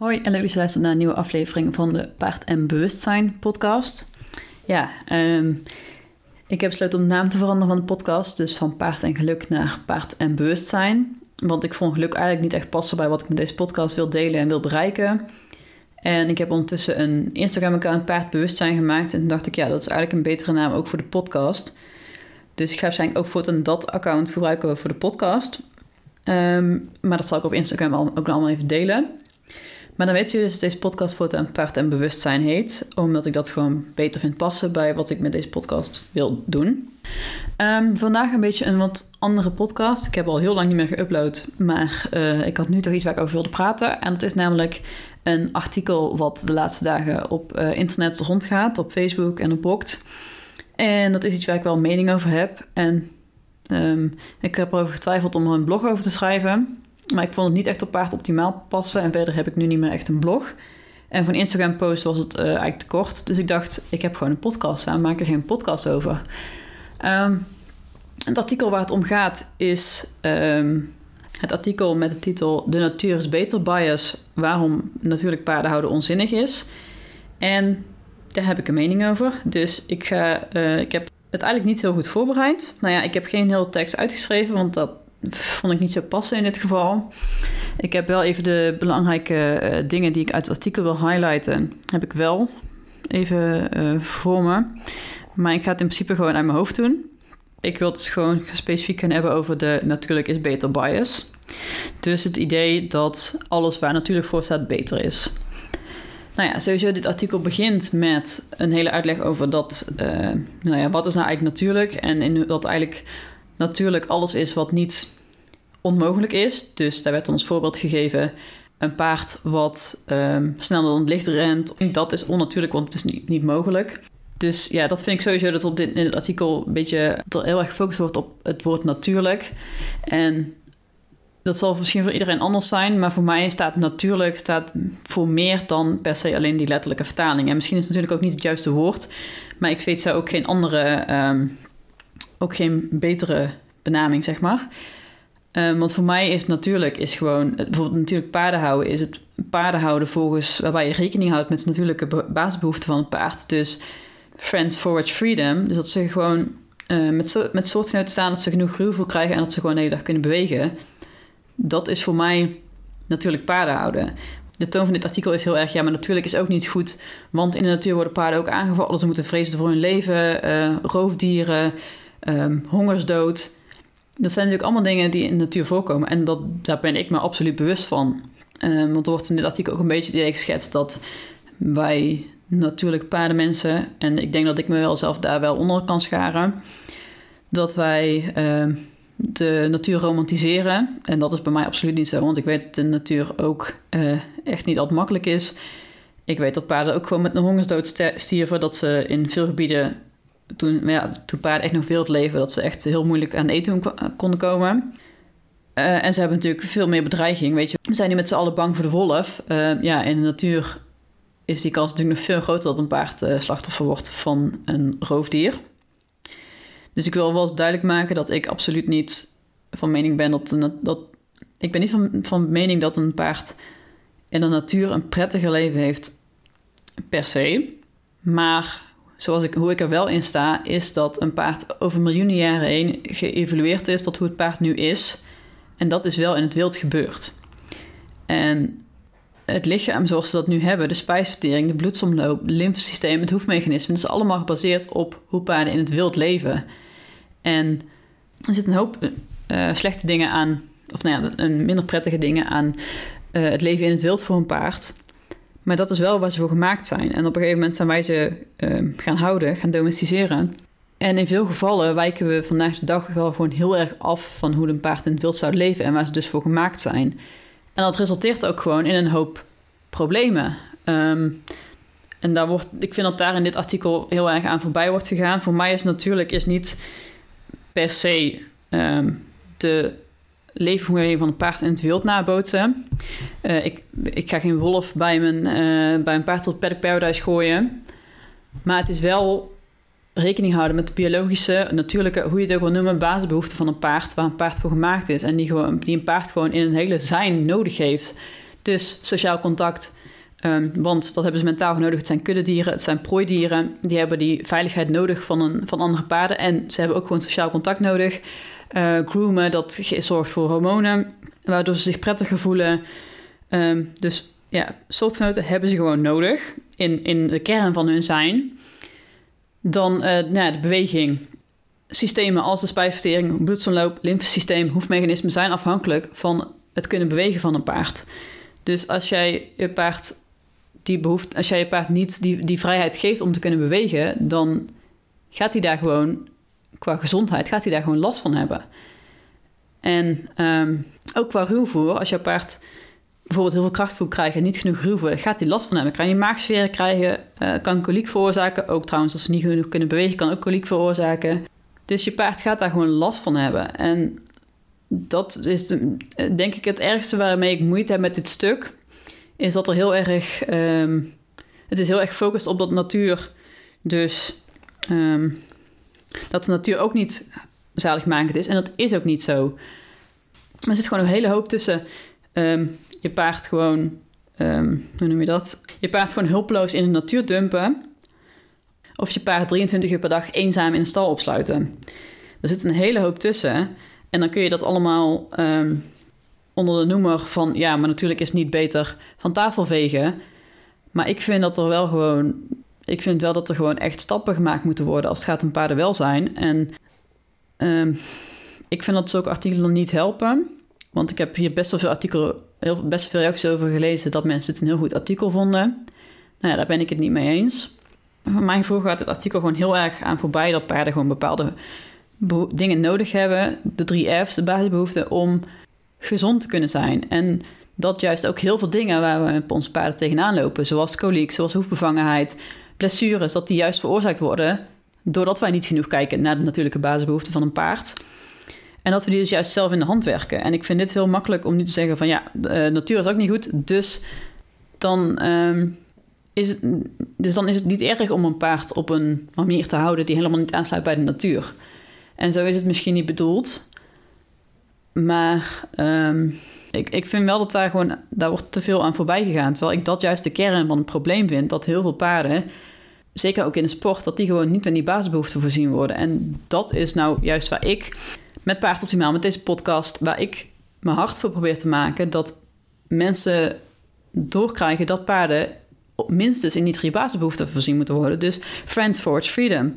Hoi en leuk dat je luistert naar een nieuwe aflevering van de Paard en Bewustzijn podcast. Ja, ehm, ik heb besloten om de naam te veranderen van de podcast. Dus van Paard en Geluk naar Paard en Bewustzijn. Want ik vond geluk eigenlijk niet echt passen bij wat ik met deze podcast wil delen en wil bereiken. En ik heb ondertussen een Instagram-account Paard Bewustzijn gemaakt. En toen dacht ik, ja, dat is eigenlijk een betere naam ook voor de podcast. Dus ik ga waarschijnlijk ook voortaan dat account gebruiken voor de podcast. Ehm, maar dat zal ik op Instagram ook allemaal even delen. Maar dan weten jullie dus dat deze podcast voor een paard en bewustzijn heet. Omdat ik dat gewoon beter vind passen bij wat ik met deze podcast wil doen. Ehm, vandaag een beetje een wat andere podcast. Ik heb al heel lang niet meer geüpload. Maar uh, ik had nu toch iets waar ik over wilde praten. En dat is namelijk een artikel wat de laatste dagen op uh, internet rondgaat. Op Facebook en op Bokt. En dat is iets waar ik wel mening over heb. En um, ik heb erover getwijfeld om er een blog over te schrijven. Maar ik vond het niet echt op paard optimaal passen. En verder heb ik nu niet meer echt een blog. En van Instagram post was het uh, eigenlijk te kort. Dus ik dacht, ik heb gewoon een podcast staan. Maak er geen podcast over. Um, het artikel waar het om gaat is um, het artikel met de titel De natuur is beter bias. Waarom natuurlijk paardenhouden onzinnig is. En daar heb ik een mening over. Dus ik, ga, uh, ik heb het eigenlijk niet heel goed voorbereid. Nou ja, ik heb geen hele tekst uitgeschreven, want dat vond ik niet zo passen in dit geval. Ik heb wel even de belangrijke uh, dingen die ik uit het artikel wil highlighten, heb ik wel even uh, voor me. Maar ik ga het in principe gewoon uit mijn hoofd doen. Ik wil het dus gewoon specifiek gaan hebben over de natuurlijk is beter bias. Dus het idee dat alles waar natuurlijk voor staat beter is. Nou ja, sowieso dit artikel begint met een hele uitleg over dat, uh, nou ja, wat is nou eigenlijk natuurlijk en in dat eigenlijk natuurlijk alles is wat niet onmogelijk is. Dus daar werd ons voorbeeld gegeven. Een paard wat um, sneller dan het licht rent. Dat is onnatuurlijk, want het is niet, niet mogelijk. Dus ja, dat vind ik sowieso dat op dit, in het artikel een beetje er heel erg gefocust wordt op het woord natuurlijk. En dat zal misschien voor iedereen anders zijn, maar voor mij staat natuurlijk staat voor meer dan per se alleen die letterlijke vertaling. En misschien is het natuurlijk ook niet het juiste woord, maar ik weet zo ook geen andere um, ook geen betere benaming, zeg maar. Um, want voor mij is natuurlijk is gewoon, bijvoorbeeld natuurlijk paardenhouden, is het paardenhouden volgens waarbij je rekening houdt met de natuurlijke basisbehoeften van het paard. Dus Friends Forward Freedom, dus dat ze gewoon uh, met, zo, met soortgenoten staan, dat ze genoeg ruwvoer krijgen en dat ze gewoon de hele dag kunnen bewegen. Dat is voor mij natuurlijk paardenhouden. De toon van dit artikel is heel erg, ja, maar natuurlijk is ook niet goed, want in de natuur worden paarden ook aangevallen, ze moeten vrezen voor hun leven, uh, roofdieren, um, hongersdood. Dat zijn natuurlijk allemaal dingen die in de natuur voorkomen. En dat, daar ben ik me absoluut bewust van. Um, want er wordt in dit artikel ook een beetje idee geschetst dat wij natuurlijk paardenmensen, en ik denk dat ik me wel zelf daar wel onder kan scharen, dat wij uh, de natuur romantiseren. En dat is bij mij absoluut niet zo, want ik weet dat de natuur ook uh, echt niet altijd makkelijk is. Ik weet dat paarden ook gewoon met een hongersdood stierven, dat ze in veel gebieden toen, ja, toen paarden echt nog veel leven, dat ze echt heel moeilijk aan eten konden komen. Uh, en ze hebben natuurlijk veel meer bedreiging. Weet je, we zijn nu met z'n allen bang voor de wolf. Uh, ja, in de natuur is die kans natuurlijk nog veel groter dat een paard uh, slachtoffer wordt van een roofdier. Dus ik wil wel eens duidelijk maken dat ik absoluut niet van mening ben dat, dat ik ben niet van, van mening dat een paard in de natuur een prettiger leven heeft per se. Maar zoals ik, hoe ik er wel in sta, is dat een paard over miljoenen jaren heen geëvolueerd is tot hoe het paard nu is. En dat is wel in het wild gebeurd. En het lichaam zoals we dat nu hebben, de spijsvertering, de bloedsomloop, het lymfesysteem, het hoefmechanisme, dat is allemaal gebaseerd op hoe paarden in het wild leven. En er zit een hoop uh, slechte dingen aan, of nou ja, minder prettige dingen aan uh, het leven in het wild voor een paard. Maar dat is wel waar ze voor gemaakt zijn. En op een gegeven moment zijn wij ze uh, gaan houden, gaan domesticeren. En in veel gevallen wijken we vandaag de dag wel gewoon heel erg af van hoe een paard in het wild zou leven en waar ze dus voor gemaakt zijn. En dat resulteert ook gewoon in een hoop problemen. Um, en daar wordt, ik vind dat daar in dit artikel heel erg aan voorbij wordt gegaan. Voor mij is natuurlijk is niet per se um, de leefomgeving van een paard in het wild nabootsen. Uh, ik, ik ga geen wolf bij mijn, uh, bij een paard tot Paddock Paradise gooien. Maar het is wel rekening houden met de biologische, natuurlijke, hoe je het ook wil noemen, basisbehoeften van een paard, waar een paard voor gemaakt is. En die, gewoon, die een paard gewoon in een hele zijn nodig heeft. Dus sociaal contact, ehm, want dat hebben ze mentaal nodig. Het zijn kuddedieren, het zijn prooidieren. Die hebben die veiligheid nodig van, een, van andere paarden. En ze hebben ook gewoon sociaal contact nodig. Uh, groomen, dat zorgt voor hormonen, waardoor ze zich prettiger voelen. Um, dus ja, soortgenoten hebben ze gewoon nodig in, in de kern van hun zijn. Dan uh, nou de beweging. Systemen als de spijsvertering, bloedsomloop, lymfesysteem, hoefmechanismen zijn afhankelijk van het kunnen bewegen van een paard. Dus als jij je paard die behoeft, als jij je paard niet die, die vrijheid geeft om te kunnen bewegen, dan gaat hij daar gewoon qua gezondheid gaat hij daar gewoon last van hebben. En um, ook qua ruwvoer, als jouw paard bijvoorbeeld heel veel krachtvoer krijgt en niet genoeg ruwvoer, gaat hij last van hebben. Kan je maagsferen krijgen, uh, kan koliek veroorzaken. Ook trouwens, als ze niet genoeg kunnen bewegen, kan ook koliek veroorzaken. Dus je paard gaat daar gewoon last van hebben. En dat is denk ik het ergste waarmee ik moeite heb met dit stuk. Is dat er heel erg. Um, het is heel erg gefocust op dat natuur. Dus um, dat de natuur ook niet zaligmakend is. En dat is ook niet zo. Er zit gewoon een hele hoop tussen um, je paard gewoon, um, hoe noem je dat? Je paard gewoon hulpeloos in de natuur dumpen. Of je paard 23 uur per dag eenzaam in een stal opsluiten. Er zit een hele hoop tussen. En dan kun je dat allemaal um, onder de noemer van... ja, maar natuurlijk is het niet beter van tafel vegen. Maar ik vind dat er wel gewoon ik vind wel dat er gewoon echt stappen gemaakt moeten worden als het gaat om paardenwelzijn. En um, ik vind dat zulke artikelen niet helpen. Want ik heb hier best wel veel artikelen, heel, best veel reacties over gelezen dat mensen het een heel goed artikel vonden. Nou ja, daar ben ik het niet mee eens. Van mijn gevoel gaat het artikel gewoon heel erg aan voorbij dat paarden gewoon bepaalde dingen nodig hebben. De drie F's, de basisbehoeften, om gezond te kunnen zijn. En dat juist ook heel veel dingen waar we met onze paarden tegenaan lopen, zoals koliek, zoals hoefbevangenheid, blessures, dat die juist veroorzaakt worden doordat wij niet genoeg kijken naar de natuurlijke basisbehoeften van een paard. En dat we die dus juist zelf in de hand werken. En ik vind dit heel makkelijk om nu te zeggen van ja, de uh, natuur is ook niet goed, dus dan, um, is het, dus dan is het niet erg om een paard op een manier te houden die helemaal niet aansluit bij de natuur. En zo is het misschien niet bedoeld. Maar um, ik, ik vind wel dat daar gewoon, daar wordt te veel aan voorbij gegaan. Terwijl ik dat juist de kern van het probleem vind. Dat heel veel paarden zeker ook in de sport, dat die gewoon niet aan die basisbehoeften voorzien worden. En dat is nou juist waar ik met Paard Optimaal, met deze podcast, waar ik mijn hart voor probeer te maken, dat mensen doorkrijgen dat paarden minstens in die drie basisbehoeften voorzien moeten worden. Dus Friends Forge Freedom.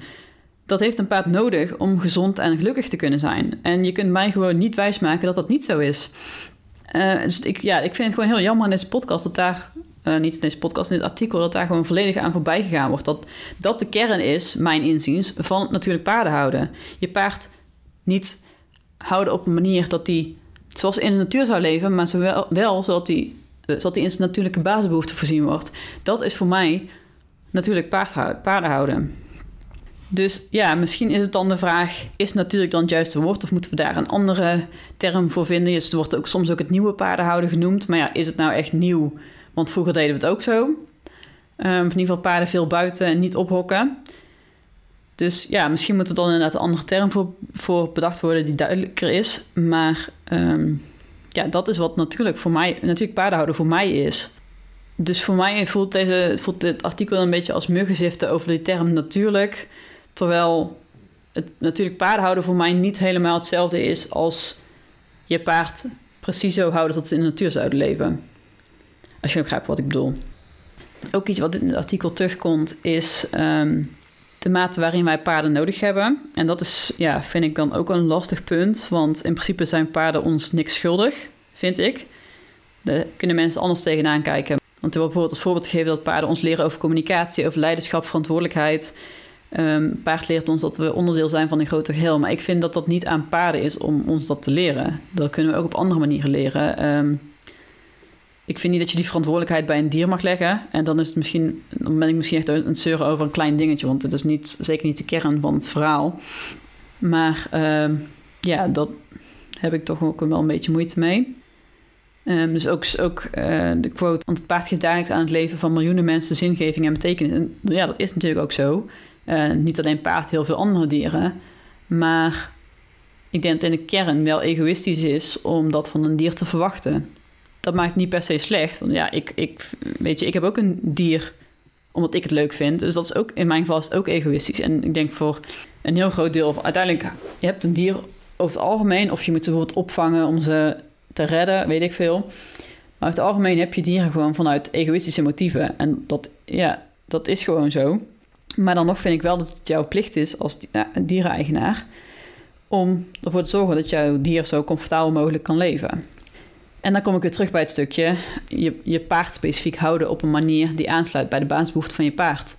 Dat heeft een paard nodig om gezond en gelukkig te kunnen zijn. En je kunt mij gewoon niet wijsmaken dat dat niet zo is. Uh, dus ik, ja, ik vind het gewoon heel jammer in deze podcast dat daar uh, niet in deze podcast, in dit artikel, dat daar gewoon volledig aan voorbij gegaan wordt. Dat dat de kern is, mijn inziens, van natuurlijk paarden houden. Je paard niet houden op een manier dat die zoals in de natuur zou leven, maar zowel, wel zodat die, eh, zodat die in zijn natuurlijke basisbehoeften voorzien wordt. Dat is voor mij natuurlijk paarden houden. Dus ja, misschien is het dan de vraag: is natuurlijk dan het juiste woord of moeten we daar een andere term voor vinden? Dus er wordt ook soms ook het nieuwe paardenhouden genoemd. Maar ja, is het nou echt nieuw? Want vroeger deden we het ook zo. Um, in ieder geval paarden veel buiten en niet ophokken. Dus ja, misschien moet er dan inderdaad een andere term voor, voor bedacht worden die duidelijker is. Maar um, ja, dat is wat natuurlijk voor mij, natuurlijk paardenhouden voor mij is. Dus voor mij voelt, deze, voelt dit artikel een beetje als muggenziften over die term natuurlijk. Terwijl het natuurlijk paardenhouden voor mij niet helemaal hetzelfde is als je paard precies zo houden dat ze in de natuur zouden leven. Als je begrijpt wat ik bedoel. Ook iets wat in het artikel terugkomt is um, de mate waarin wij paarden nodig hebben. En dat is, ja, vind ik dan ook een lastig punt. Want in principe zijn paarden ons niks schuldig, vind ik. Daar kunnen mensen anders tegenaan kijken. Want er wordt bijvoorbeeld als voorbeeld gegeven dat paarden ons leren over communicatie, over leiderschap, verantwoordelijkheid. Um, paard leert ons dat we onderdeel zijn van een groter geheel. Maar ik vind dat dat niet aan paarden is om ons dat te leren. Dat kunnen we ook op andere manieren leren. Um, ik vind niet dat je die verantwoordelijkheid bij een dier mag leggen. En dan, is het misschien, dan ben ik misschien echt een zeuren over een klein dingetje. Want het is niet, zeker niet de kern van het verhaal. Maar uh, ja, dat heb ik toch ook wel een beetje moeite mee. Um, dus ook, ook uh, de quote: Want het paard geeft dagelijks aan het leven van miljoenen mensen zingeving en betekenis. En ja, dat is natuurlijk ook zo. Uh, niet alleen paard, heel veel andere dieren. Maar ik denk dat in de kern wel egoïstisch is om dat van een dier te verwachten. Dat maakt het niet per se slecht. Want ja, ik, ik, weet je, ik heb ook een dier omdat ik het leuk vind. Dus dat is ook, in mijn geval ook egoïstisch. En ik denk voor een heel groot deel, uiteindelijk, je hebt een dier over het algemeen, of je moet ze bijvoorbeeld opvangen om ze te redden, weet ik veel. Maar over het algemeen heb je dieren gewoon vanuit egoïstische motieven. En dat, ja, dat is gewoon zo. Maar dan nog vind ik wel dat het jouw plicht is als diereneigenaar om ervoor te zorgen dat jouw dier zo comfortabel mogelijk kan leven. En dan kom ik weer terug bij het stukje je, je paard specifiek houden op een manier die aansluit bij de basisbehoeften van je paard.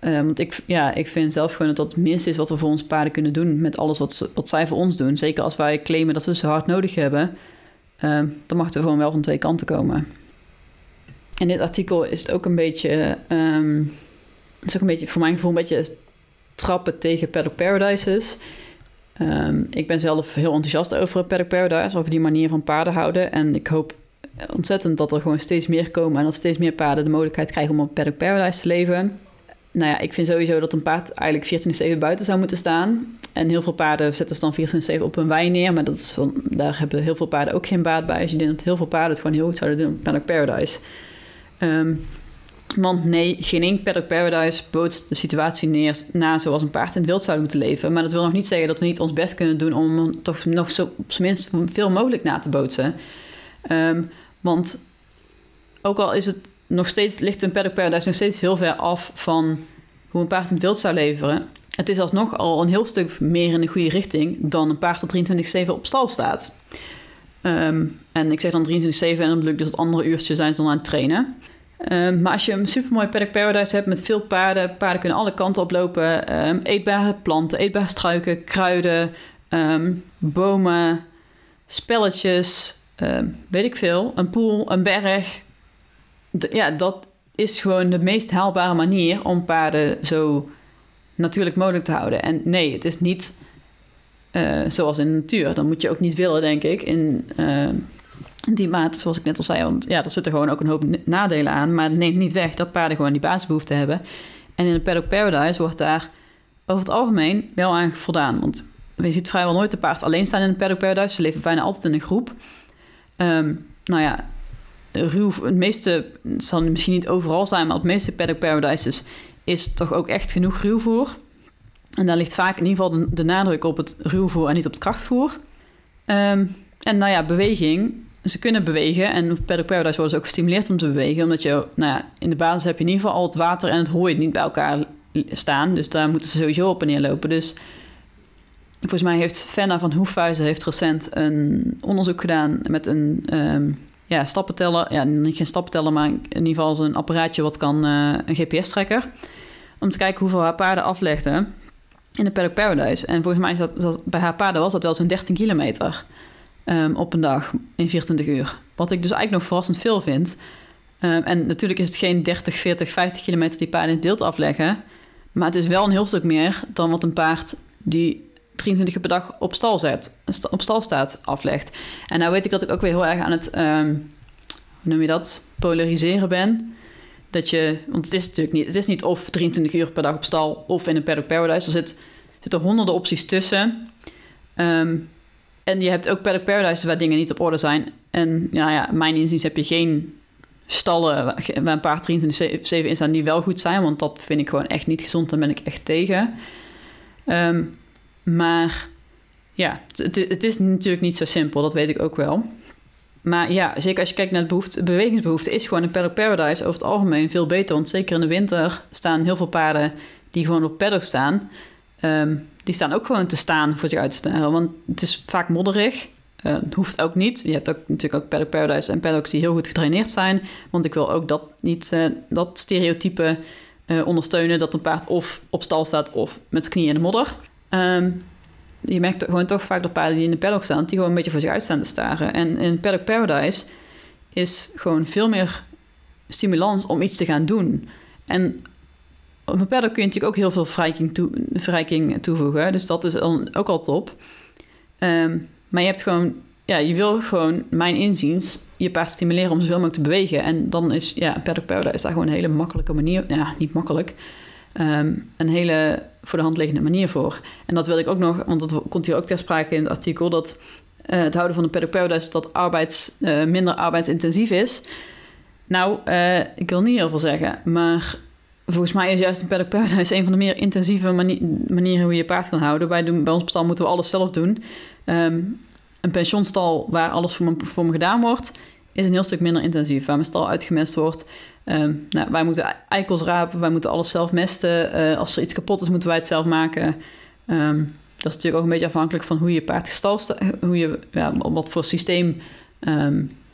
Uh, want ik, ja, ik vind zelf gewoon dat dat het minste is wat we voor onze paarden kunnen doen met alles wat, wat zij voor ons doen. Zeker als wij claimen dat we ze hard nodig hebben, uh, dan mag er gewoon wel van twee kanten komen. In dit artikel is het ook een beetje, um, is ook een beetje voor mijn gevoel een beetje trappen tegen Paddock Paradises. Um, ik ben zelf heel enthousiast over Paddock Paradise, over die manier van paarden houden. En ik hoop ontzettend dat er gewoon steeds meer komen en dat steeds meer paarden de mogelijkheid krijgen om op Paddock Paradise te leven. Nou ja, ik vind sowieso dat een paard eigenlijk 24-7 buiten zou moeten staan. En heel veel paarden zetten ze dan 24-7 op een wei neer. Maar dat is daar hebben heel veel paarden ook geen baat bij. Dus je denkt dat heel veel paarden het gewoon heel goed zouden doen op Paddock Paradise. Um, want nee, geen één Paddock Paradise bootst de situatie neer na zoals een paard in het wild zou moeten leven. Maar dat wil nog niet zeggen dat we niet ons best kunnen doen om toch nog zo op zijn minst veel mogelijk na te bootsen. Um, want ook al is het nog steeds, ligt een Paddock Paradise nog steeds heel ver af van hoe een paard in het wild zou leveren. Het is alsnog al een heel stuk meer in de goede richting dan een paard dat 23-7 op stal staat. Um, en ik zeg dan 23-7 en dan ik dus het andere uurtje zijn ze dan aan het trainen. Um, maar als je een supermooi paddock paradise hebt met veel paarden, paarden kunnen alle kanten oplopen. Um, eetbare planten, eetbare struiken, kruiden, um, bomen, spelletjes, weet ik veel. Een poel, een berg. ja, dat is gewoon de meest haalbare manier om paarden zo natuurlijk mogelijk te houden. En nee, het is niet uh, zoals in de natuur. Dat moet je ook niet willen, denk ik. In, die maat, zoals ik net al zei, want ja, er zitten gewoon ook een hoop nadelen aan. Maar het neemt niet weg dat paarden gewoon die basisbehoeften hebben. En in de Paddock Paradise wordt daar over het algemeen wel aan voldaan. Want je ziet vrijwel nooit de paard alleen staan in de Paddock Paradise. Ze leven bijna altijd in een groep. Um, nou ja, ruw, het meeste, het zal misschien niet overal zijn, maar het meeste Paddock Paradises is toch ook echt genoeg ruwvoer. En daar ligt vaak in ieder geval de, nadruk op het ruwvoer en niet op het krachtvoer. Um, en nou ja, beweging ze kunnen bewegen. En op Paddock Paradise worden ze ook gestimuleerd om te bewegen. Omdat je, nou ja, in de basis heb je in ieder geval al het water en het hooi niet bij elkaar staan. Dus daar moeten ze sowieso op en neer lopen. Dus volgens mij heeft Fenna van Hoefhuizen heeft recent een onderzoek gedaan met een um, ja, stappenteller. Ja, niet geen stappenteller, maar in ieder geval zo'n apparaatje wat kan, uh, een GPS-trekker. Om te kijken hoeveel haar paarden aflegden in de Paddock Paradise. En volgens mij is dat, dat bij haar paarden was dat wel zo'n 13 kilometer. Ehm, op een dag in 24 uur. Wat ik dus eigenlijk nog verrassend veel vind. Ehm, en natuurlijk is het geen 30, 40, 50 kilometer die paarden in het wild afleggen. Maar het is wel een heel stuk meer dan wat een paard die 23 uur per dag op stal, zet, op stal staat aflegt. En nou weet ik dat ik ook weer heel erg aan het, um, hoe noem je dat, polariseren ben. Dat je, want het is natuurlijk niet, het is niet of 23 uur per dag op stal of in een paddock paradise. Er zit, zitten honderden opties tussen. Um, en je hebt ook Paddock Paradise waar dingen niet op orde zijn. En ja, ja mijn inziens heb je geen stallen waar een paar 23 in staan die wel goed zijn. Want dat vind ik gewoon echt niet gezond. Daar ben ik echt tegen. Ehm, maar ja, het, is natuurlijk niet zo simpel. Dat weet ik ook wel. Maar ja, zeker als je kijkt naar de behoefte, bewegingsbehoefte... is gewoon een Paddock Paradise over het algemeen veel beter. Want zeker in de winter staan heel veel paarden... die gewoon op paddock staan... Ehm, die staan ook gewoon te staan voor zich uit te staren. Want het is vaak modderig. Uh, het hoeft ook niet. Je hebt ook natuurlijk ook Paddock Paradise en paddocks die heel goed getraineerd zijn. Want ik wil ook dat niet uh, dat stereotype uh, ondersteunen... dat een paard of op stal staat of met knieën in de modder. Um, je merkt gewoon toch vaak dat paarden die in de paddock staan... die gewoon een beetje voor zich uit staan te staren. En in Paddock Paradise is gewoon veel meer stimulans om iets te gaan doen. En op een paddock kun je natuurlijk ook heel veel verrijking, toe, toevoegen. Dus dat is ook al top. Ehm, maar je hebt gewoon, ja, je wil gewoon, mijn inziens, je paard stimuleren om zoveel mogelijk te bewegen. En dan is, ja, paddock powder is daar gewoon een hele makkelijke manier, ja, niet makkelijk, ehm, een hele voor de hand liggende manier voor. En dat wil ik ook nog, want dat komt hier ook ter sprake in het artikel, dat eh, het houden van een Paddock Paradise dat arbeids, eh, minder arbeidsintensief is. Nou, eh, ik wil niet heel veel zeggen, maar volgens mij is juist een Paddock Paradise een van de meer intensieve manieren hoe je paard kan houden. Doen, bij ons stal moeten we alles zelf doen. Ehm, een pensionstal waar alles voor me, gedaan wordt, is een heel stuk minder intensief. Waar mijn stal uitgemest wordt. Ehm, nou, wij moeten eikels rapen, wij moeten alles zelf mesten. als er iets kapot is, moeten wij het zelf maken. Ehm, dat is natuurlijk ook een beetje afhankelijk van hoe je paard hoe je, ja, wat voor systeem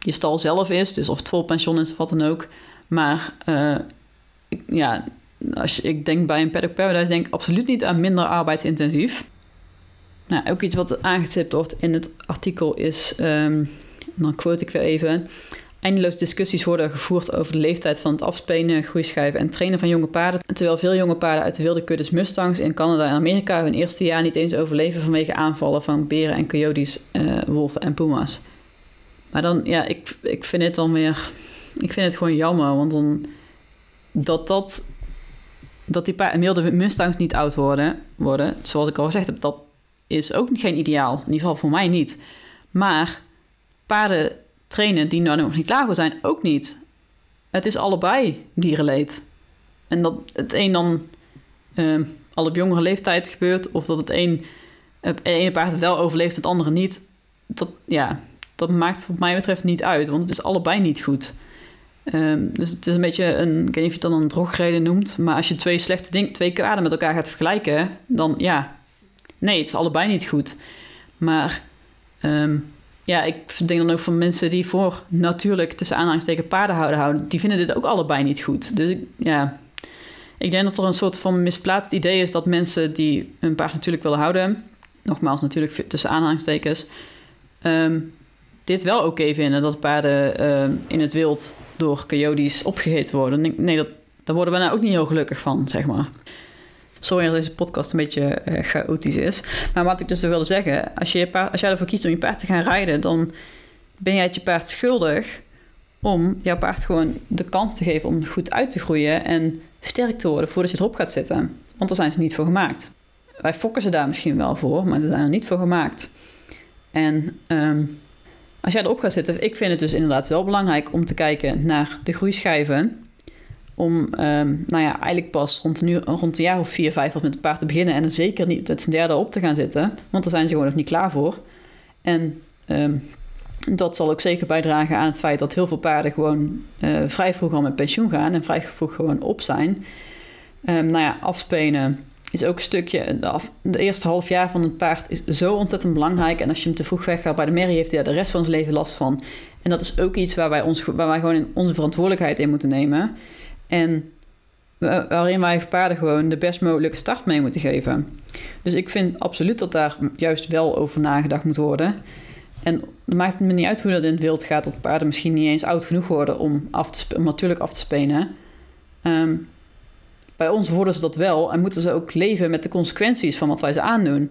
je stal zelf is. Dus of het vol pension is of wat dan ook. Maar ik, ja, als ik denk bij een paddock paradise, denk ik absoluut niet aan minder arbeidsintensief. Nou, ook iets wat aangestipt wordt in het artikel is, um, dan quote ik weer even. Eindeloos discussies worden gevoerd over de leeftijd van het afspenen, groeischijven en trainen van jonge paarden. Terwijl veel jonge paarden uit de wilde kuddes Mustangs in Canada en Amerika hun eerste jaar niet eens overleven vanwege aanvallen van beren en coyotes, uh, wolven en puma's. Maar dan, ja, ik, ik vind het dan weer. Ik vind het gewoon jammer, want dan. Dat dat. Dat die wilde Mustangs niet oud worden, worden, zoals ik al gezegd heb, dat is ook geen ideaal. In ieder geval voor mij niet. Maar paarden trainen die nou nog niet klaar voor zijn, ook niet. Het is allebei dierenleed. En dat het een dan uh, al op jongere leeftijd gebeurt, of dat het een, ene paard wel overleeft, het andere niet. Dat, ja, dat maakt wat mij betreft niet uit, want het is allebei niet goed. Ehm, dus het is een beetje een, ik weet niet of je het dan een drogreden noemt, maar als je twee slechte dingen, twee kwaden met elkaar gaat vergelijken, dan ja, nee, het is allebei niet goed. Maar um, ja, ik denk dan ook van mensen die voor natuurlijk tussen aanhalingstekens paarden houden, die vinden dit ook allebei niet goed. Dus ja, ik denk dat er een soort van misplaatst idee is dat mensen die hun paard natuurlijk willen houden, nogmaals natuurlijk tussen aanhalingstekens, ehm, dit wel oké vinden dat paarden ehm, in het wild door coyotes opgegeten worden. Nee, dat, daar worden we nou ook niet heel gelukkig van, zeg maar. Sorry dat deze podcast een beetje uh, chaotisch is. Maar wat ik dus wilde zeggen, als, je als jij ervoor kiest om je paard te gaan rijden, dan ben jij het je paard schuldig om jouw paard gewoon de kans te geven om goed uit te groeien en sterk te worden voordat je erop gaat zitten. Want daar zijn ze niet voor gemaakt. Wij fokken ze daar misschien wel voor, maar ze zijn er niet voor gemaakt. En um, als jij erop gaat zitten, ik vind het dus inderdaad wel belangrijk om te kijken naar de groeischijven om um, nou ja, eigenlijk pas rond, nu, rond een jaar of vier, vijf met het paard te beginnen. En er zeker niet het derde op te gaan zitten. Want daar zijn ze gewoon nog niet klaar voor. En um, dat zal ook zeker bijdragen aan het feit dat heel veel paarden gewoon uh, vrij vroeg al met pensioen gaan. En vrij vroeg gewoon op zijn. Um, nou ja, afspenen is ook een stukje. De, eerste half jaar van het paard is zo ontzettend belangrijk. En als je hem te vroeg weggaat bij de merrie, heeft hij daar de rest van zijn leven last van. En dat is ook iets waar wij, ons, waar wij gewoon onze verantwoordelijkheid in moeten nemen. En waarin wij paarden gewoon de best mogelijke start mee moeten geven. Dus ik vind absoluut dat daar juist wel over nagedacht moet worden. En het maakt me niet uit hoe dat in het wild gaat, dat paarden misschien niet eens oud genoeg worden om, af om natuurlijk af te spelen. Ehm, bij ons worden ze dat wel en moeten ze ook leven met de consequenties van wat wij ze aandoen.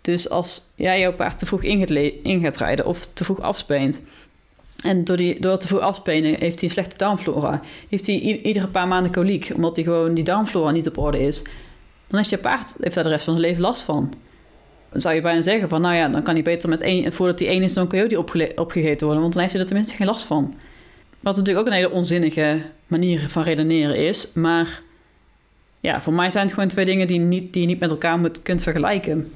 Dus als jij jouw paard te vroeg in gaat, rijden of te vroeg afspeent, en door, die, door te veel afspelen heeft hij een slechte darmflora. Heeft hij iedere paar maanden koliek, omdat hij gewoon die darmflora niet op orde is. Dan heeft je paard heeft daar de rest van zijn leven last van. Dan zou je bijna zeggen van, nou ja, dan kan hij beter met één, voordat hij één is, dan coyote opgegeten worden. Want dan heeft hij er tenminste geen last van. Wat natuurlijk ook een hele onzinnige manier van redeneren is. Maar ja, voor mij zijn het gewoon twee dingen die, niet, die je niet met elkaar moet, kunt vergelijken.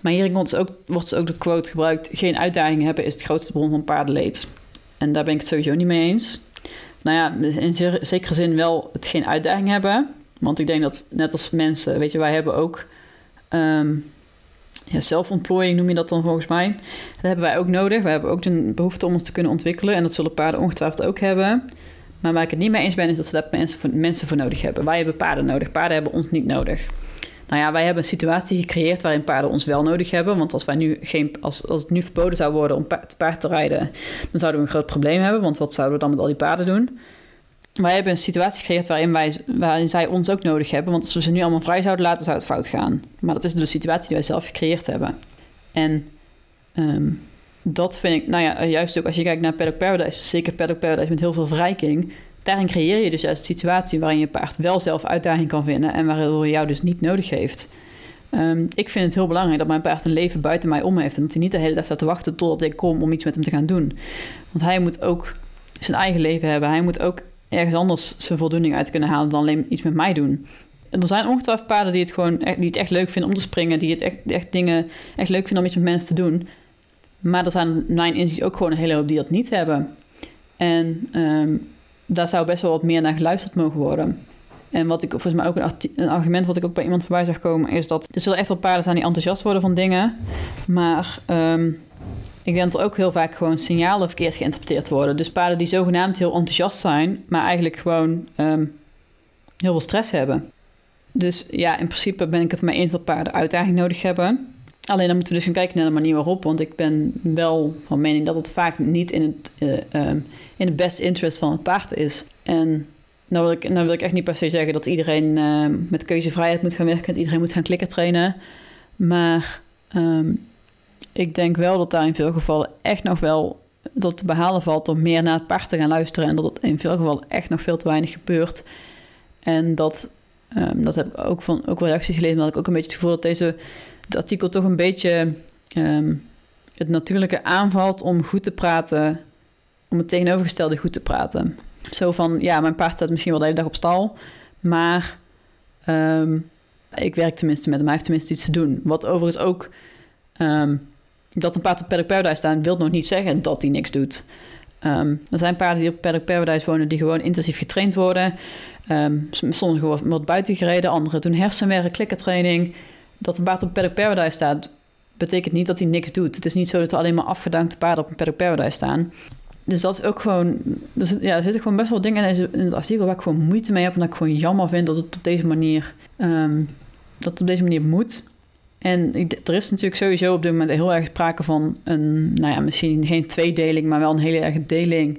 Maar hierin wordt ook, wordt ook de quote gebruikt: geen uitdagingen hebben is het grootste bron van paardenleed. En daar ben ik het sowieso niet mee eens. Nou ja, in zekere zin wel het geen uitdaging hebben. Want ik denk dat net als mensen, weet je, wij hebben ook um, ja, zelfontplooiing noem je dat dan volgens mij. Dat hebben wij ook nodig. We hebben ook de behoefte om ons te kunnen ontwikkelen. En dat zullen paarden ongetwijfeld ook hebben. Maar waar ik het niet mee eens ben, is dat ze daar mensen voor, mensen voor nodig hebben. Wij hebben paarden nodig. Paarden hebben ons niet nodig. Nou ja, wij hebben een situatie gecreëerd waarin paarden ons wel nodig hebben. Want als, wij nu geen, als, als het nu verboden zou worden om paard, paard te rijden, dan zouden we een groot probleem hebben. Want wat zouden we dan met al die paarden doen? Wij hebben een situatie gecreëerd waarin, wij, waarin zij ons ook nodig hebben. Want als we ze nu allemaal vrij zouden laten, zou het fout gaan. Maar dat is de situatie die wij zelf gecreëerd hebben. En um, dat vind ik, nou ja, juist ook als je kijkt naar Paddock Paradise, zeker Paddock Paradise met heel veel verrijking, Daarin creëer je dus juist een situatie waarin je paard wel zelf uitdaging kan vinden en waardoor jou dus niet nodig heeft. Ehm, ik vind het heel belangrijk dat mijn paard een leven buiten mij om heeft. En dat hij niet de hele dag staat te wachten totdat ik kom om iets met hem te gaan doen. Want hij moet ook zijn eigen leven hebben. Hij moet ook ergens anders zijn voldoening uit kunnen halen dan alleen iets met mij doen. En er zijn ongetwijfeld paarden die het gewoon echt, die het echt leuk vinden om te springen, die het echt, echt dingen echt leuk vinden om iets met mensen te doen. Maar er zijn mijn inzicht ook gewoon een hele hoop die dat niet hebben. En ehm, daar zou best wel wat meer naar geluisterd mogen worden. En wat ik volgens mij ook een, een, argument wat ik ook bij iemand voorbij zag komen, is dat er zullen echt wel paarden zijn die enthousiast worden van dingen. Maar um, ik denk dat er ook heel vaak gewoon signalen verkeerd geïnterpreteerd worden. Dus paarden die zogenaamd heel enthousiast zijn, maar eigenlijk gewoon um, heel veel stress hebben. Dus ja, in principe ben ik het mee eens dat paarden uitdaging nodig hebben. Alleen dan moeten we dus gaan kijken naar de manier waarop. Want ik ben wel van mening dat het vaak niet in het, uh, in het best interest van het paard is. En nou wil, ik, nou wil ik echt niet per se zeggen dat iedereen uh, met keuzevrijheid moet gaan werken. Dat iedereen moet gaan klikken trainen. Maar ik denk wel dat daar in veel gevallen echt nog wel dat te behalen valt om meer naar het paard te gaan luisteren. En dat het in veel gevallen echt nog veel te weinig gebeurt. En dat, um, dat heb ik ook van ook reacties gelezen. Dat ik ook een beetje het gevoel dat deze het artikel toch een beetje um, het natuurlijke aanvalt om goed te praten. Om het tegenovergestelde goed te praten. Zo van, ja, mijn paard staat misschien wel de hele dag op stal. Maar um, ik werk tenminste met hem. Hij heeft tenminste iets te doen. Wat overigens ook... dat een paard op Paddock Paradise staan... wil nog niet zeggen dat hij niks doet. Um, er zijn paarden die op Paddock Paradise wonen... die gewoon intensief getraind worden. Um, sommigen worden buiten gereden. Anderen doen hersenwerk, klikkertraining. Dat een paard op Paddock Paradise staat... betekent niet dat hij niks doet. Het is niet zo dat er alleen maar afgedankte paarden op een Paddock Paradise staan dus dat is ook gewoon. Ja, er zitten gewoon best wel dingen in, in het artikel waar ik gewoon moeite mee heb. En dat ik gewoon jammer vind dat het op deze manier. Um, dat het op deze manier moet. En er is natuurlijk sowieso op dit moment heel erg sprake van een. Nou ja, misschien geen tweedeling, maar wel een hele erge deling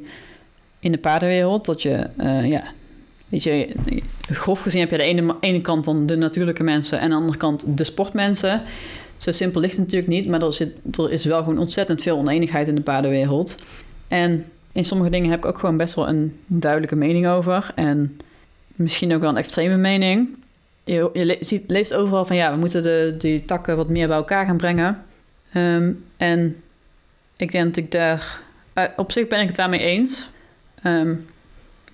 in de paardenwereld. Dat je. Uh, ja, weet je, grof gezien heb je de ene, ene kant dan de natuurlijke mensen. En aan de andere kant de sportmensen. Zo simpel ligt het natuurlijk niet, maar er, zit, er is wel gewoon ontzettend veel oneenigheid in de paardenwereld. En in sommige dingen heb ik ook gewoon best wel een duidelijke mening over. En misschien ook wel een extreme mening. Je, je ziet, leest overal van ja, we moeten de, die takken wat meer bij elkaar gaan brengen. Um, en ik denk dat ik daar. Uh, op zich ben ik het daarmee eens. Um,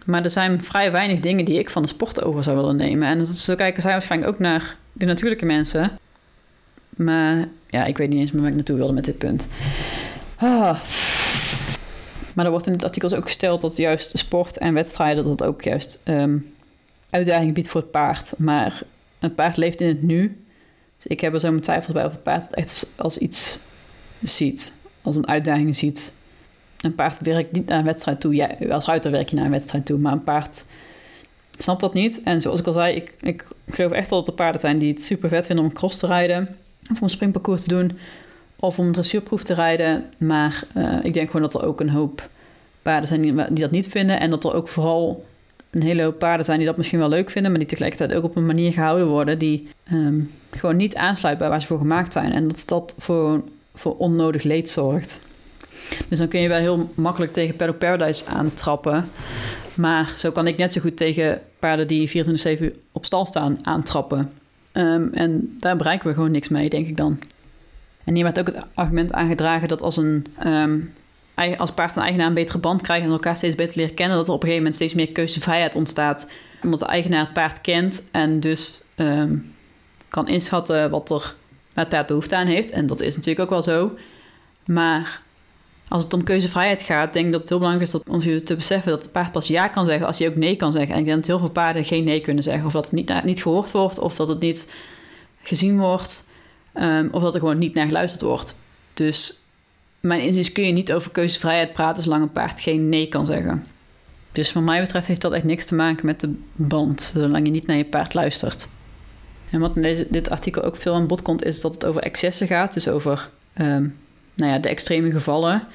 maar er zijn vrij weinig dingen die ik van de sport over zou willen nemen. En zo kijken zij waarschijnlijk ook naar de natuurlijke mensen. Maar ja, ik weet niet eens meer waar ik naartoe wilde met dit punt. Ah. Maar er wordt in het artikel ook gesteld dat juist sport en wedstrijden dat ook juist um, uitdaging biedt voor het paard. Maar een paard leeft in het nu. Dus ik heb er zo mijn twijfels bij of het paard het echt als iets ziet, als een uitdaging ziet. Een paard werkt niet naar een wedstrijd toe. Ja, als ruiter werk je naar een wedstrijd toe, maar een paard snapt dat niet. En zoals ik al zei, ik, ik geloof echt dat er paarden zijn die het super vet vinden om cross te rijden of om een springparcours te doen of om een dressuurproef te rijden. Maar uh, ik denk gewoon dat er ook een hoop paarden zijn die, dat niet vinden. En dat er ook vooral een hele hoop paarden zijn die dat misschien wel leuk vinden, maar die tegelijkertijd ook op een manier gehouden worden die um, gewoon niet aansluit bij waar ze voor gemaakt zijn. En dat dat voor, voor onnodig leed zorgt. Dus dan kun je wel heel makkelijk tegen Paddock Paradise aantrappen. Maar zo kan ik net zo goed tegen paarden die 24-7 op stal staan aantrappen. Um, en daar bereiken we gewoon niks mee, denk ik dan. En hier werd ook het argument aangedragen dat als een um, als paard en eigenaar een betere band krijgen en elkaar steeds beter leren kennen, dat er op een gegeven moment steeds meer keuzevrijheid ontstaat. Omdat de eigenaar het paard kent en dus um, kan inschatten wat er waar het paard behoefte aan heeft. En dat is natuurlijk ook wel zo. Maar als het om keuzevrijheid gaat, denk ik dat het heel belangrijk is om te beseffen dat het paard pas ja kan zeggen als hij ook nee kan zeggen. En ik denk dat heel veel paarden geen nee kunnen zeggen. Of dat het niet, niet gehoord wordt, of dat het niet gezien wordt. Um, of dat er gewoon niet naar geluisterd wordt. Dus mijn inziens kun je niet over keuzevrijheid praten zolang een paard geen nee kan zeggen. Dus wat mij betreft heeft dat echt niks te maken met de band, zolang je niet naar je paard luistert. En wat in deze, dit artikel ook veel aan bod komt, is dat het over excessen gaat. Dus over um, nou ja, de extreme gevallen.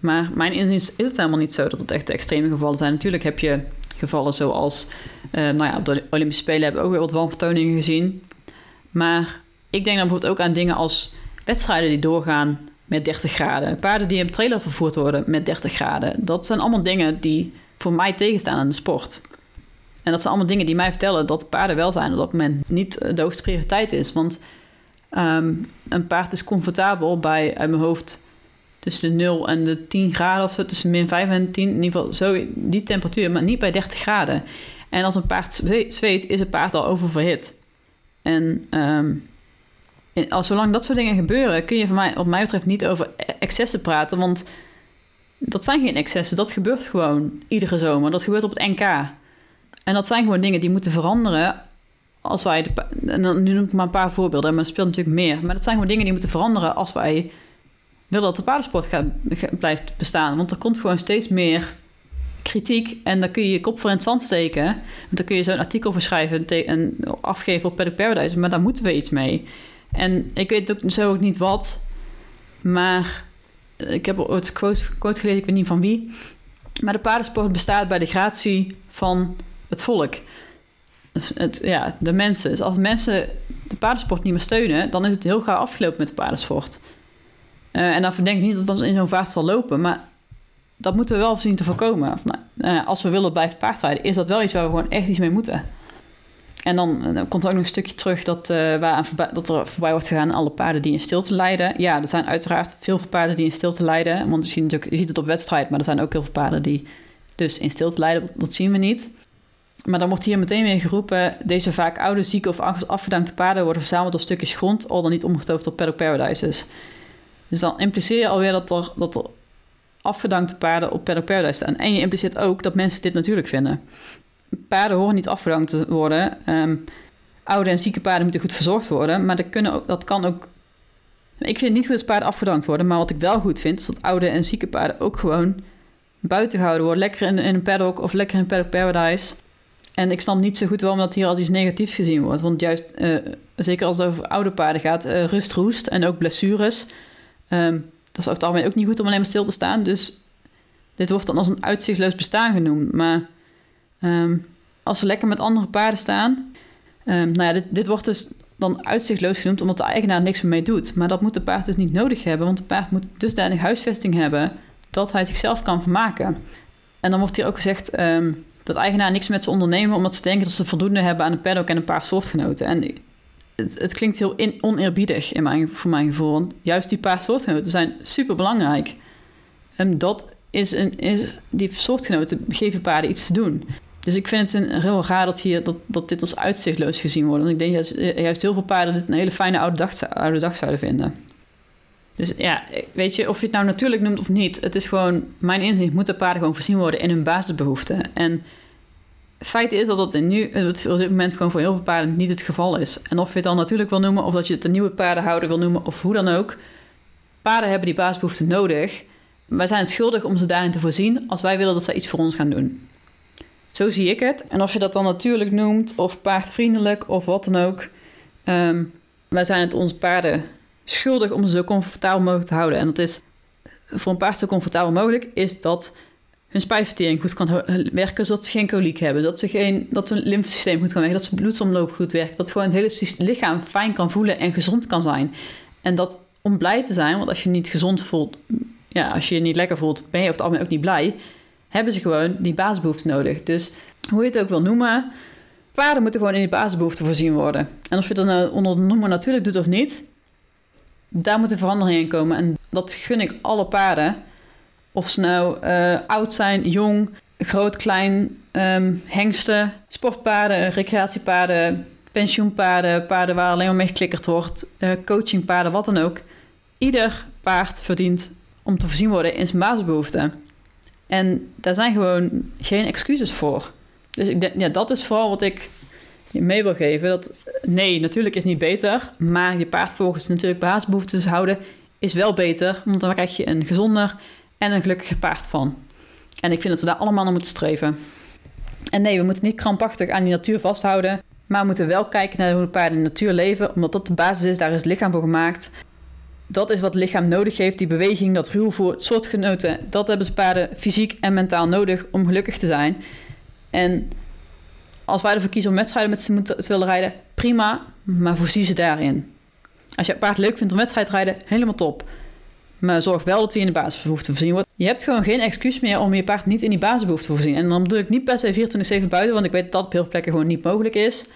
Maar mijn inziens is het helemaal niet zo dat het echt de extreme gevallen zijn. Natuurlijk heb je gevallen zoals, uh, nou ja, op de Olympische Spelen hebben we ook weer wat wanvertoningen gezien. Maar ik denk dan bijvoorbeeld ook aan dingen als wedstrijden die doorgaan met 30 graden. Paarden die in trailer vervoerd worden met 30 graden. Dat zijn allemaal dingen die voor mij tegenstaan aan de sport. En dat zijn allemaal dingen die mij vertellen dat paardenwelzijn op dat moment niet de hoogste prioriteit is. Want Ehm, een paard is comfortabel bij, uit mijn hoofd, tussen de 0 en de 10 graden of tussen min 5 en 10, in ieder geval zo, die temperatuur, maar niet bij 30 graden. En als een paard zweet, is het paard al oververhit. En um, als zolang dat soort dingen gebeuren, kun je van mij, wat mij betreft niet over e-, excessen praten, want dat zijn geen excessen. Dat gebeurt gewoon iedere zomer. Dat gebeurt op het NK. En dat zijn gewoon dingen die moeten veranderen als wij... De, en dan, nu noem ik maar een paar voorbeelden, maar er speelt natuurlijk meer. Maar dat zijn gewoon dingen die moeten veranderen als wij willen dat de paardensport blijft bestaan. Want er komt gewoon steeds meer kritiek en dan kun je je kop voor in het zand steken. Want dan kun je zo'n artikel verschrijven en afgeven op Paddock Paradise, maar daar moeten we iets mee. En ik weet ook zo ook niet wat, maar ik heb ooit quote, quote gelezen, ik weet niet van wie. Maar de paardensport bestaat bij de gratie van het volk. Dus het, ja, de mensen. Dus als mensen de paardensport niet meer steunen, dan is het heel gauw afgelopen met de paardensport. Uh, en dan denk ik niet dat dat in zo'n vaart zal lopen, maar dat moeten we wel zien te voorkomen. Of, nou, uh, als we willen blijven paardrijden, is dat wel iets waar we gewoon echt iets mee moeten. En dan, eh, dan komt er ook nog een stukje terug dat, uh, waar dat er voorbij wordt gegaan alle paarden die in stilte lijden. Ja, er zijn uiteraard veel paarden die in stilte lijden. Want je ziet, natuurlijk, je ziet het op wedstrijd, maar er zijn ook heel veel paarden die dus in stilte lijden. Dat zien we niet. Maar dan wordt hier meteen weer geroepen... deze vaak oude, zieke of afgedankte paarden... worden verzameld op stukjes grond... al dan niet omgetoverd tot paddock paradises. Dus dan impliceer je alweer dat er, dat er afgedankte paarden op paddock paradise staan. En je impliceert ook dat mensen dit natuurlijk vinden paarden horen niet afgedankt te worden. Um, oude en zieke paarden moeten goed verzorgd worden. Maar dat, kunnen ook, dat kan ook. Ik vind het niet goed dat paarden afgedankt worden. Maar wat ik wel goed vind, is dat oude en zieke paarden ook gewoon buiten gehouden worden. Lekker in, een paddock of lekker in een paddock paradise. En ik snap niet zo goed waarom dat hier als iets negatiefs gezien wordt. Want juist, uh, zeker als het over oude paarden gaat, uh, rust, roest en ook blessures. Um, dat is over het algemeen ook niet goed om alleen maar stil te staan. Dus dit wordt dan als een uitzichtloos bestaan genoemd. Maar Ehm, als ze lekker met andere paarden staan. Um, nou ja, dit, dit wordt dus dan uitzichtloos genoemd omdat de eigenaar niks meer mee doet. Maar dat moet de paard dus niet nodig hebben, want de paard moet dusdanig huisvesting hebben dat hij zichzelf kan vermaken. En dan wordt hier ook gezegd um, dat eigenaar niks met ze ondernemen omdat ze denken dat ze voldoende hebben aan een paddock en een paar soortgenoten. En het, het klinkt heel oneerbiedig in mijn, voor mijn gevoel, juist die paar soortgenoten zijn super belangrijk. En dat is een, is, die soortgenoten geven paarden iets te doen. Dus ik vind het een, heel raar dat, hier, dat, dat dit als uitzichtloos gezien wordt. Want ik denk juist, eh, juist heel veel paarden dit een hele fijne oude dag, oude dag zouden vinden. Dus ja, weet je, of je het nou natuurlijk noemt of niet, het is gewoon, mijn inzicht, moeten paarden gewoon voorzien worden in hun basisbehoeften. En feit is dat dat in nu, op dit moment gewoon voor heel veel paarden niet het geval is. En of je het dan natuurlijk wil noemen, of dat je het een nieuwe paardenhouder wil noemen, of hoe dan ook. Paarden hebben die basisbehoeften nodig. Wij zijn het schuldig om ze daarin te voorzien als wij willen dat zij iets voor ons gaan doen. Zo zie ik het. En of je dat dan natuurlijk noemt, of paardvriendelijk, of wat dan ook. Um, wij zijn het onze paarden schuldig om ze zo comfortabel mogelijk te houden. En dat is voor een paard zo comfortabel mogelijk, is dat hun spijsvertering goed kan werken, zodat ze geen koliek hebben, dat, ze geen, dat hun lymfesysteem goed kan werken, dat ze bloedsomloop goed werkt, dat gewoon het hele lichaam fijn kan voelen en gezond kan zijn. En dat om blij te zijn, want als je niet gezond voelt, ja, als je je niet lekker voelt, ben je over het algemeen ook niet blij hebben ze gewoon die basisbehoeften nodig. Dus hoe je het ook wil noemen, paarden moeten gewoon in die basisbehoeften voorzien worden. En of je dat nou onder de noemer natuurlijk doet of niet, daar moet een verandering in komen. En dat gun ik alle paarden. Of ze nou uh, oud zijn, jong, groot, klein, um, hengsten, sportpaarden, recreatiepaarden, pensioenpaarden, paarden waar alleen maar mee geklikkerd wordt, uh, coachingpaarden, wat dan ook. Ieder paard verdient om te voorzien worden in zijn basisbehoeften. En daar zijn gewoon geen excuses voor. Dus ik denk, ja, dat is vooral wat ik je mee wil geven. Dat nee, natuurlijk is niet beter. Maar je paard volgens natuurlijk basisbehoeftes houden is wel beter. Want dan krijg je een gezonder en een gelukkiger paard van. En ik vind dat we daar allemaal naar moeten streven. En nee, we moeten niet krampachtig aan die natuur vasthouden. Maar we moeten wel kijken naar hoe de paarden in de natuur leven. Omdat dat de basis is, daar is lichaam voor gemaakt dat is wat het lichaam nodig heeft, die beweging, dat ruwvoer, soortgenoten. Dat hebben ze paarden fysiek en mentaal nodig om gelukkig te zijn. En als wij ervoor kiezen om wedstrijden met ze te willen rijden, prima, maar voorzie ze daarin. Als je het paard leuk vindt om wedstrijd te rijden, helemaal top. Maar zorg wel dat hij in de basisbehoefte voorzien wordt. Je hebt gewoon geen excuus meer om je paard niet in die basisbehoefte te voorzien. En dan bedoel ik niet per se 24-7 buiten, want ik weet dat dat op heel veel plekken gewoon niet mogelijk is.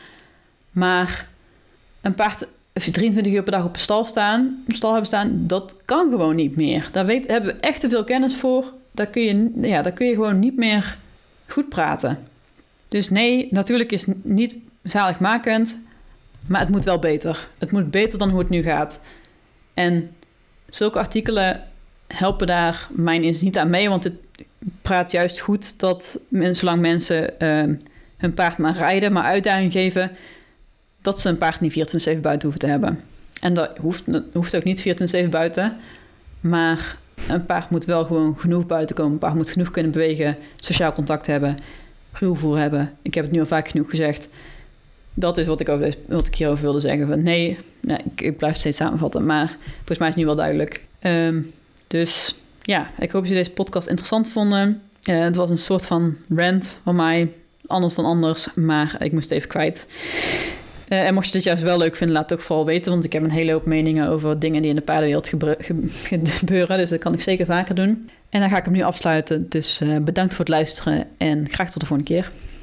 Maar een paard 23 uur per dag op een stal, staan, stal hebben staan, dat kan gewoon niet meer. Daar weet, hebben we echt te veel kennis voor. Daar kun, je, ja, daar kun je gewoon niet meer goed praten. Dus nee, natuurlijk is het niet zaligmakend, maar het moet wel beter. Het moet beter dan hoe het nu gaat. En zulke artikelen helpen daar mijn inzicht niet aan mee, want het praat juist goed dat zolang mensen uh, hun paard maar rijden, maar uitdaging geven, dat ze een paard niet 24-7 buiten hoeven te hebben. En dat hoeft, dat hoeft ook niet 24-7 buiten, maar een paard moet wel gewoon genoeg buiten komen. Een paard moet genoeg kunnen bewegen, sociaal contact hebben, ruwvoer hebben. Ik heb het nu al vaak genoeg gezegd. Dat is wat ik, over, wat ik hierover wilde zeggen. Nee, nee ik, blijf het steeds samenvatten, maar volgens mij is het nu wel duidelijk. Um, dus ja, ik hoop dat jullie deze podcast interessant vonden. Uh, het was een soort van rant van mij, anders dan anders, maar ik moest even kwijt. Uh, en mocht je dit juist wel leuk vinden, laat het ook vooral weten. Want ik heb een hele hoop meningen over dingen die in de paardenwereld gebeuren. Dus dat kan ik zeker vaker doen. En dan ga ik hem nu afsluiten. Dus uh, bedankt voor het luisteren en graag tot de volgende keer.